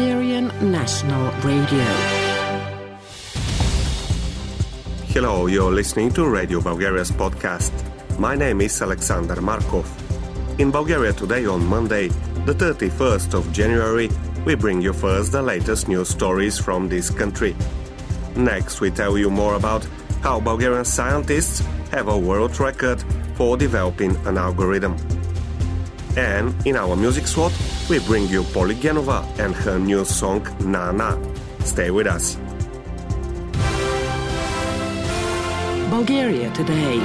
Bulgarian National Radio. Hello, you're listening to Radio Bulgaria's podcast. My name is Alexander Markov. In Bulgaria today on Monday, the 31st of January, we bring you first the latest news stories from this country. Next, we tell you more about how Bulgarian scientists have a world record for developing an algorithm. And in our music slot, we bring you Poli Genova and her new song Na Na. Stay with us. Bulgaria today.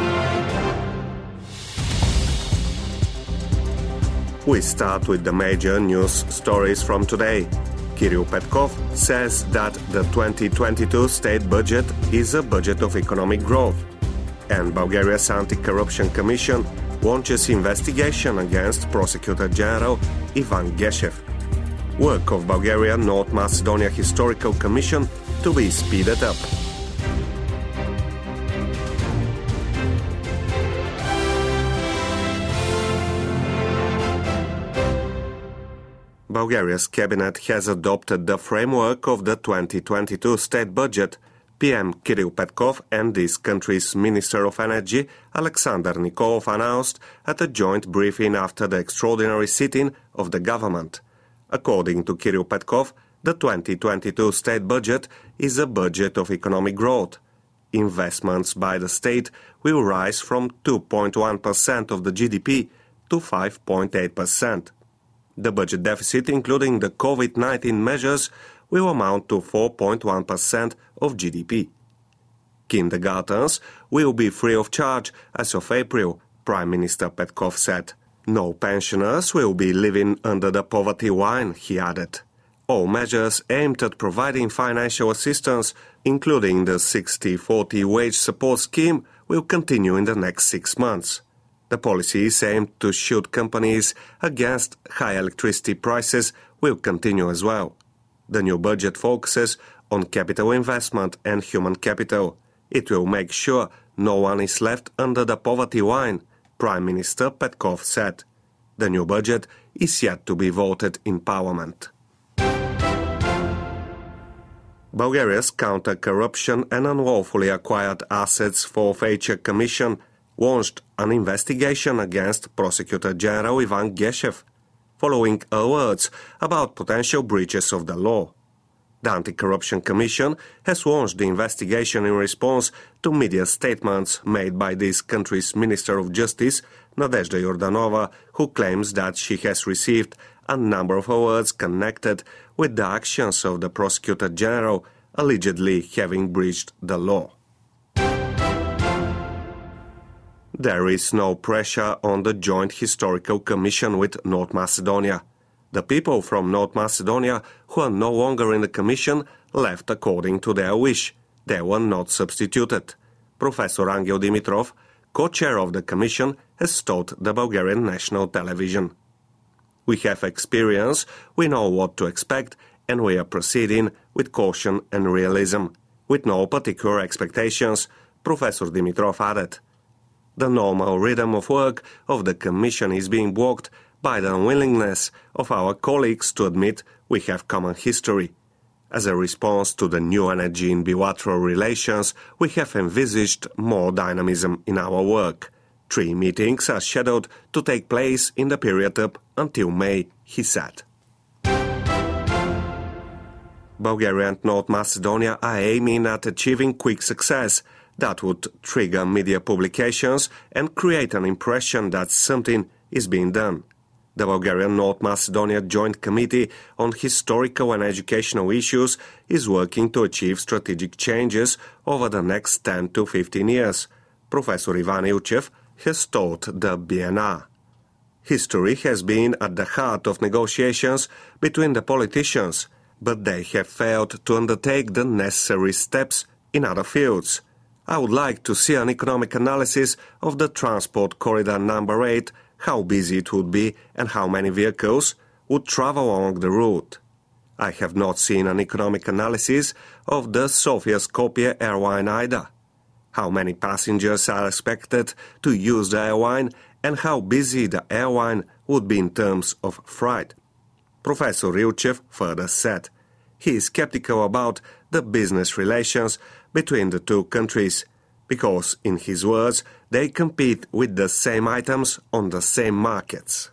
We start with the major news stories from today. Kirill Petkov says that the 2022 state budget is a budget of economic growth. And Bulgaria's Anti-Corruption Commission launches investigation against Prosecutor General Ivan Geshev. Work of Bulgaria North Macedonia Historical Commission to be speeded up. Bulgaria's cabinet has adopted the framework of the 2022 state budget. PM Kirill Petkov and this country's Minister of Energy, Alexander Nikolov, announced at a joint briefing after the extraordinary sitting of the government. According to Kirill Petkov, the 2022 state budget is a budget of economic growth. Investments by the state will rise from 2.1% of the GDP to 5.8%. The budget deficit, including the COVID 19 measures, will amount to 4.1% of GDP. Kindergartens will be free of charge as of April, Prime Minister Petkov said. No pensioners will be living under the poverty line, he added. All measures aimed at providing financial assistance, including the 60 40 wage support scheme, will continue in the next six months. The policy is aimed to shield companies against high electricity prices will continue as well. The new budget focuses on capital investment and human capital. It will make sure no one is left under the poverty line, Prime Minister Petkov said. The new budget is yet to be voted in Parliament. Bulgaria's Counter Corruption and Unlawfully Acquired Assets for Forfeiture Commission launched an investigation against Prosecutor General Ivan Geshev following alerts about potential breaches of the law. The Anti Corruption Commission has launched the investigation in response to media statements made by this country's Minister of Justice, Nadezhda Yordanova, who claims that she has received a number of alerts connected with the actions of the Prosecutor General allegedly having breached the law. There is no pressure on the Joint Historical Commission with North Macedonia. The people from North Macedonia who are no longer in the Commission left according to their wish. They were not substituted. Professor Angel Dimitrov, co chair of the Commission, has told the Bulgarian national television. We have experience, we know what to expect, and we are proceeding with caution and realism, with no particular expectations, Professor Dimitrov added. The normal rhythm of work of the Commission is being blocked by the unwillingness of our colleagues to admit we have common history. As a response to the new energy in bilateral relations, we have envisaged more dynamism in our work. Three meetings are scheduled to take place in the period up until May, he said. Bulgaria and North Macedonia are aiming at achieving quick success that would trigger media publications and create an impression that something is being done. The Bulgarian North Macedonia Joint Committee on Historical and Educational Issues is working to achieve strategic changes over the next 10 to 15 years. Professor Ivan Ilchev has told the BNR. History has been at the heart of negotiations between the politicians, but they have failed to undertake the necessary steps in other fields. I would like to see an economic analysis of the transport corridor number 8, how busy it would be and how many vehicles would travel along the route. I have not seen an economic analysis of the Sofia Skopje airline either. How many passengers are expected to use the airline and how busy the airline would be in terms of freight. Professor Ilchev further said. He is skeptical about the business relations between the two countries because, in his words, they compete with the same items on the same markets.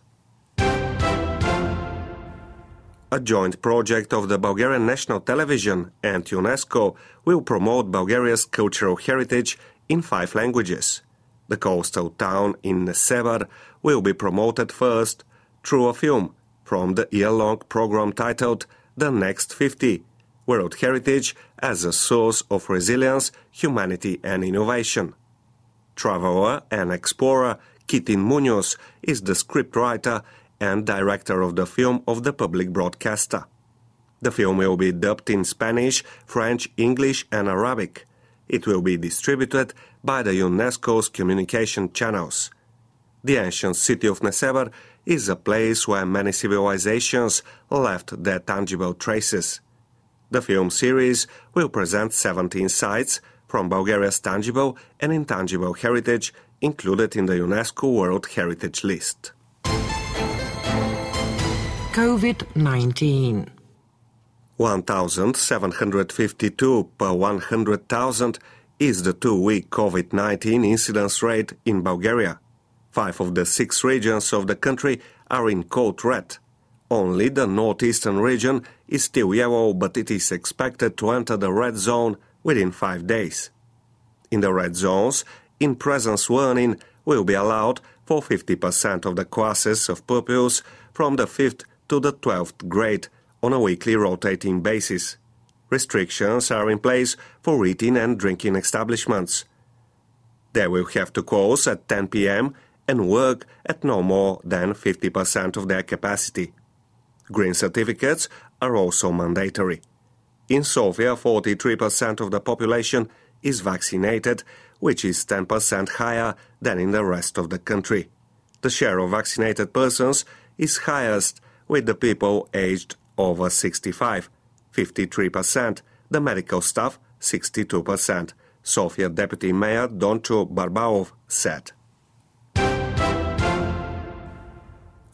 A joint project of the Bulgarian National Television and UNESCO will promote Bulgaria's cultural heritage in five languages. The coastal town in Nesebar will be promoted first through a film from the year-long program titled The Next 50 World Heritage as a Source of Resilience, Humanity and Innovation. Traveler and explorer Kitin Munoz is the scriptwriter and director of the film of the public broadcaster. The film will be dubbed in Spanish, French, English, and Arabic. It will be distributed by the UNESCO's communication channels. The ancient city of Nesebar is a place where many civilizations left their tangible traces. The film series will present 17 sites from Bulgaria's tangible and intangible heritage included in the UNESCO World Heritage List. COVID 19. 1,752 per 100,000 is the two week COVID 19 incidence rate in Bulgaria. Five of the six regions of the country are in code red. Only the northeastern region is still yellow, but it is expected to enter the red zone within five days. In the red zones, in presence learning will be allowed for 50% of the classes of pupils from the 5th to the 12th grade on a weekly rotating basis. Restrictions are in place for eating and drinking establishments. They will have to close at 10 p.m. and work at no more than 50% of their capacity. Green certificates are also mandatory. In Sofia, 43% of the population is vaccinated, which is 10% higher than in the rest of the country. The share of vaccinated persons is highest with the people aged over 65, 53%, the medical staff 62%, Sofia Deputy Mayor Doncho Barbalov said.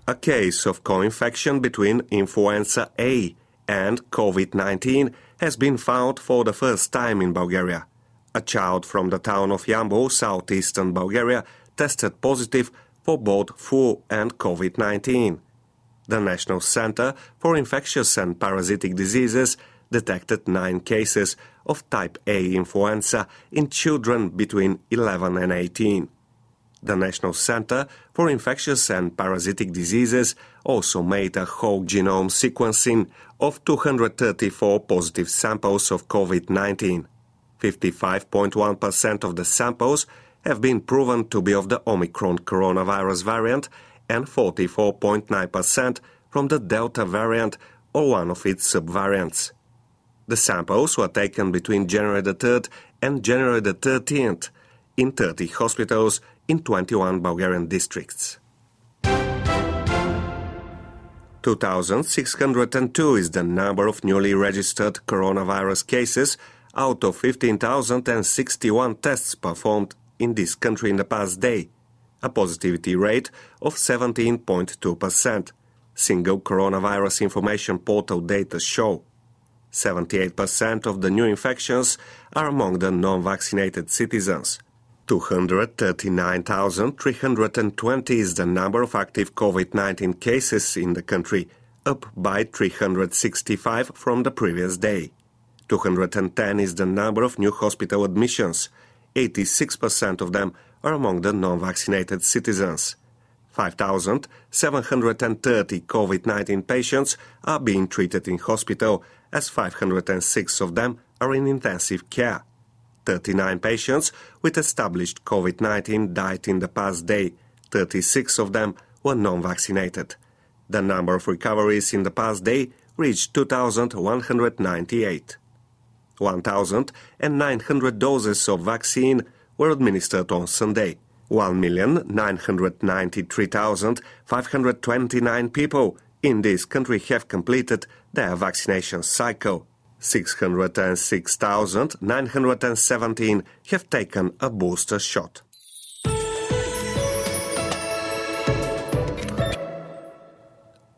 A case of co-infection between influenza A and COVID-19 has been found for the first time in Bulgaria. A child from the town of Yambol, southeastern Bulgaria, tested positive for both flu and COVID-19 the National Center for Infectious and Parasitic Diseases detected nine cases of type A influenza in children between 11 and 18. The National Center for Infectious and Parasitic Diseases also made a whole genome sequencing of 234 positive samples of COVID 19. 55.1% of the samples have been proven to be of the Omicron coronavirus variant and 44.9% from the Delta variant or one of its subvariants. The samples were taken between January the 3rd and January the 13th in 30 hospitals in 21 Bulgarian districts. 2,602 is the number of newly registered coronavirus cases out of 15,061 tests performed in this country in the past day a positivity rate of 17.2%. Single coronavirus information portal data show 78% of the new infections are among the non-vaccinated citizens. 239,320 is the number of active COVID-19 cases in the country, up by 365 from the previous day. 210 is the number of new hospital admissions. 86% of them are among the non-vaccinated citizens. 5,730 COVID-19 patients are being treated in hospital, as 506 of them are in intensive care. 39 patients with established COVID-19 died in the past day. 36 of them were non-vaccinated. The number of recoveries in the past day reached 2,198. 1,900 doses of vaccine were administered on Sunday. 1,993,529 people in this country have completed their vaccination cycle. 606,917 have taken a booster shot.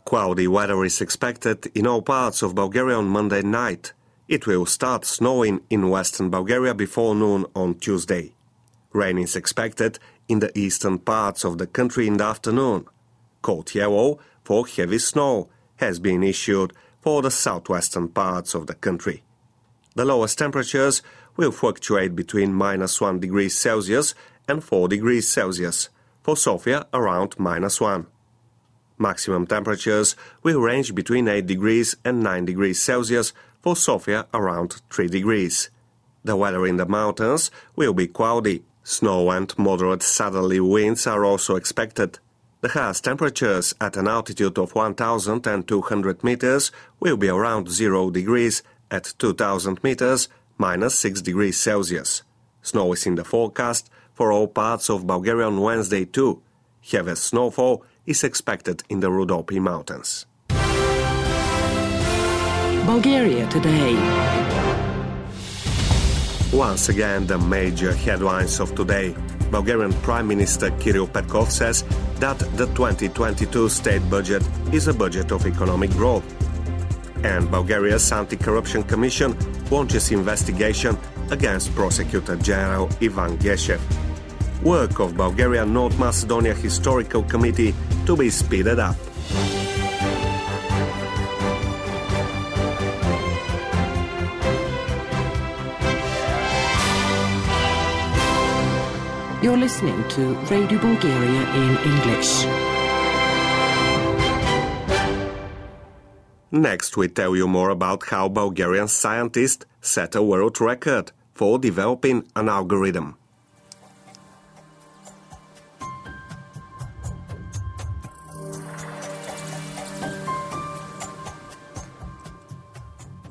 Cloudy weather is expected in all parts of Bulgaria on Monday night. It will start snowing in western Bulgaria before noon on Tuesday. Rain is expected in the eastern parts of the country in the afternoon. Code yellow for heavy snow has been issued for the southwestern parts of the country. The lowest temperatures will fluctuate between minus 1 degrees Celsius and 4 degrees Celsius, for Sofia around minus 1. Maximum temperatures will range between 8 degrees and 9 degrees Celsius, for Sofia around 3 degrees. The weather in the mountains will be cloudy. Snow and moderate southerly winds are also expected. The highest temperatures at an altitude of 1,200 meters will be around 0 degrees, at 2,000 meters, minus 6 degrees Celsius. Snow is in the forecast for all parts of Bulgaria on Wednesday too. Heavy snowfall is expected in the Rhodope Mountains. Bulgaria today. Once again, the major headlines of today. Bulgarian Prime Minister Kirill Petkov says that the 2022 state budget is a budget of economic growth. And Bulgaria's Anti-Corruption Commission launches investigation against Prosecutor General Ivan Geshev. Work of Bulgaria North Macedonia Historical Committee to be speeded up. You're listening to Radio Bulgaria in English. Next, we tell you more about how Bulgarian scientists set a world record for developing an algorithm.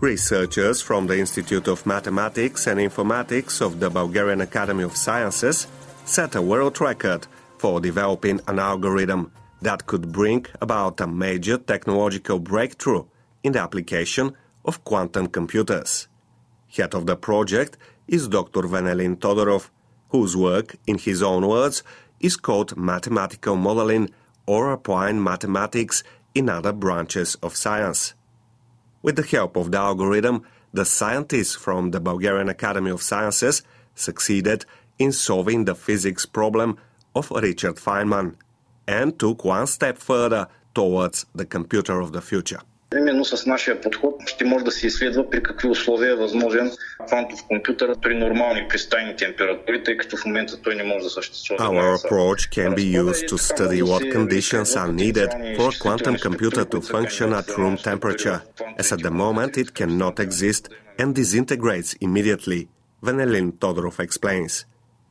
Researchers from the Institute of Mathematics and Informatics of the Bulgarian Academy of Sciences set a world record for developing an algorithm that could bring about a major technological breakthrough in the application of quantum computers. Head of the project is Dr. Venelin Todorov, whose work, in his own words, is called mathematical modeling or applying mathematics in other branches of science. With the help of the algorithm, the scientists from the Bulgarian Academy of Sciences succeeded in solving the physics problem of Richard Feynman and took one step further towards the computer of the future. Именно с нашия подход ще може да се изследва при какви условия е възможен квантов компютър при нормални пристайни температури, тъй като в момента той не може да съществува. Our approach can be used to study what conditions are needed for a quantum computer to function at room temperature, as at the moment it cannot exist and disintegrates immediately, Venelin Todorov explains.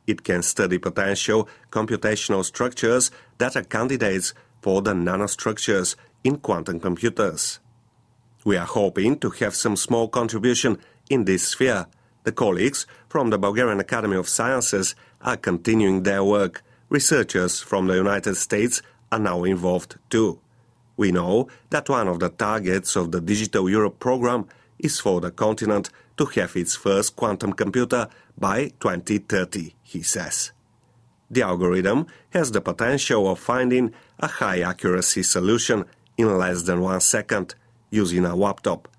It can study potential computational structures that are candidates for the nanostructures in quantum computers. We are hoping to have some small contribution in this sphere. The colleagues from the Bulgarian Academy of Sciences are continuing their work. Researchers from the United States are now involved too. We know that one of the targets of the Digital Europe program is for the continent to have its first quantum computer by 2030, he says. The algorithm has the potential of finding a high accuracy solution in less than one second using a laptop,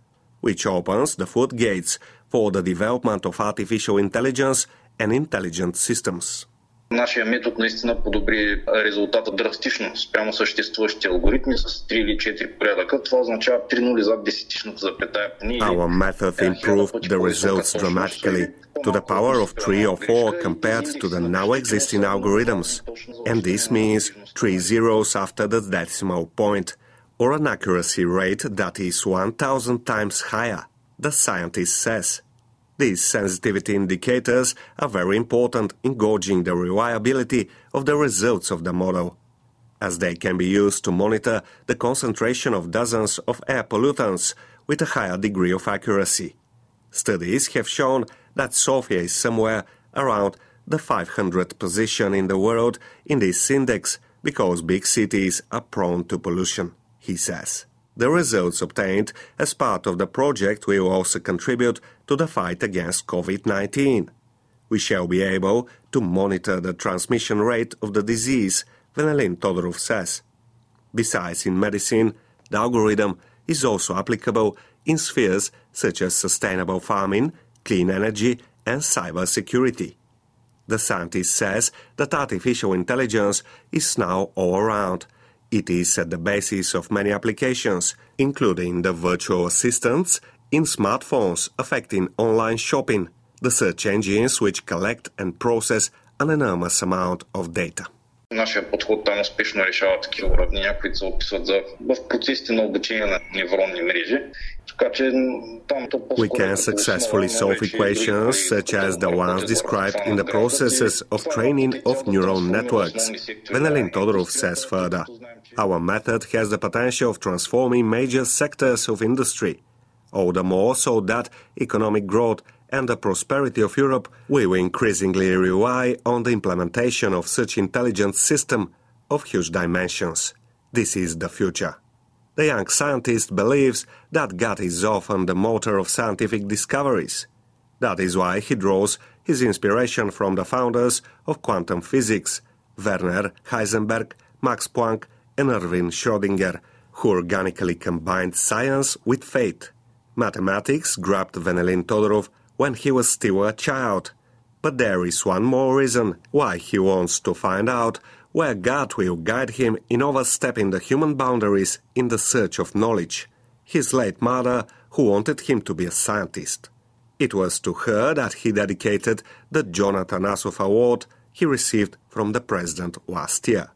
which opens the floodgates for the development of artificial intelligence and intelligent systems. Нашия метод наистина подобри резултата драстично спрямо съществуващите алгоритми с 3 или 4 порядъка. Това означава 3 нули зад десетичната запетая. Our method improved the results dramatically to the power of 3 or 4 compared to the now existing algorithms. And this means 3 zeros after the decimal point, or an accuracy rate that is 1000 times higher, the scientist says. These sensitivity indicators are very important in gauging the reliability of the results of the model, as they can be used to monitor the concentration of dozens of air pollutants with a higher degree of accuracy. Studies have shown that Sofia is somewhere around the 500th position in the world in this index because big cities are prone to pollution, he says. The results obtained as part of the project will also contribute to the fight against COVID 19. We shall be able to monitor the transmission rate of the disease, Venelin Todorov says. Besides, in medicine, The algorithm is also applicable in spheres such as sustainable farming, clean energy, and cyber security. The scientist says that artificial intelligence is now all around. It is at the basis of many applications, including the virtual assistants in smartphones affecting online shopping, the search engines which collect and process an enormous amount of data. Нашия подход там успешно решава такива уравнения, които се описват за, в процесите на обучение на невронни мрежи. we can successfully solve equations such as the ones described in the processes of training of neural networks. Venelin Todorov says further, Our method has the potential of transforming major sectors of industry, all the more so that economic growth and the prosperity of Europe will increasingly rely on the implementation of such intelligent system of huge dimensions. This is the future. The young scientist believes that God is often the motor of scientific discoveries. That is why he draws his inspiration from the founders of quantum physics, Werner Heisenberg, Max Planck, and Erwin Schrödinger, who organically combined science with faith. Mathematics grabbed Venelin Todorov when he was still a child. But there is one more reason why he wants to find out where God will guide him in overstepping the human boundaries in the search of knowledge. His late mother, who wanted him to be a scientist. It was to her that he dedicated the John Atanasoff Award he received from the president last year.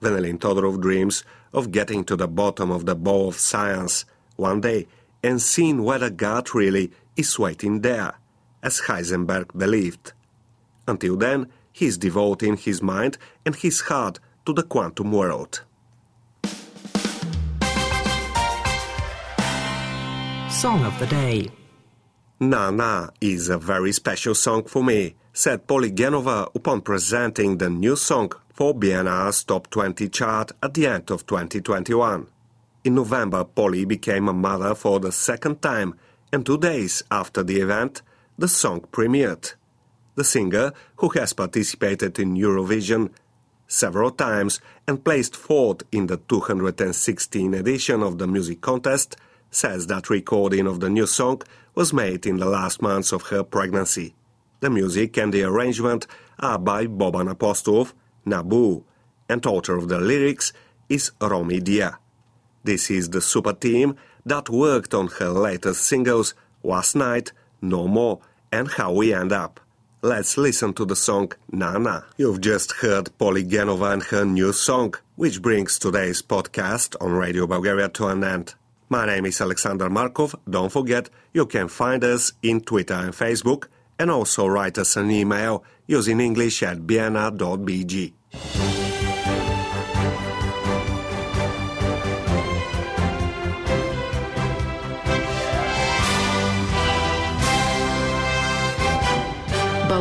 Venelin Todorov dreams of getting to the bottom of the bowl of science one day and seeing whether God really is waiting there, as Heisenberg believed. Until then, he is devoting his mind and his heart to the quantum world. Song of the Day Na Na is a very special song for me, said Poli Genova upon presenting the new song for BNR's Top 20 chart at the end of 2021. In November, Poli became a mother for the second time and two days after the event, the song premiered. The singer, who has participated in Eurovision several times and placed fourth in the 216 edition of the music contest, says that recording of the new song was made in the last months of her pregnancy. The music and the arrangement are by Boban Apostolov, Nabu, and author of the lyrics is Romy Dia. This is the super team that worked on her latest singles Last Night, No More, and How We End Up. Let's listen to the song Nana. You've just heard Poli Genova and her new song, which brings today's podcast on Radio Bulgaria to an end. My name is Alexander Markov. Don't forget, you can find us in Twitter and Facebook, and also write us an email using English at bnr.bg.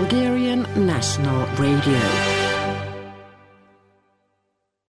Bulgarian National Radio.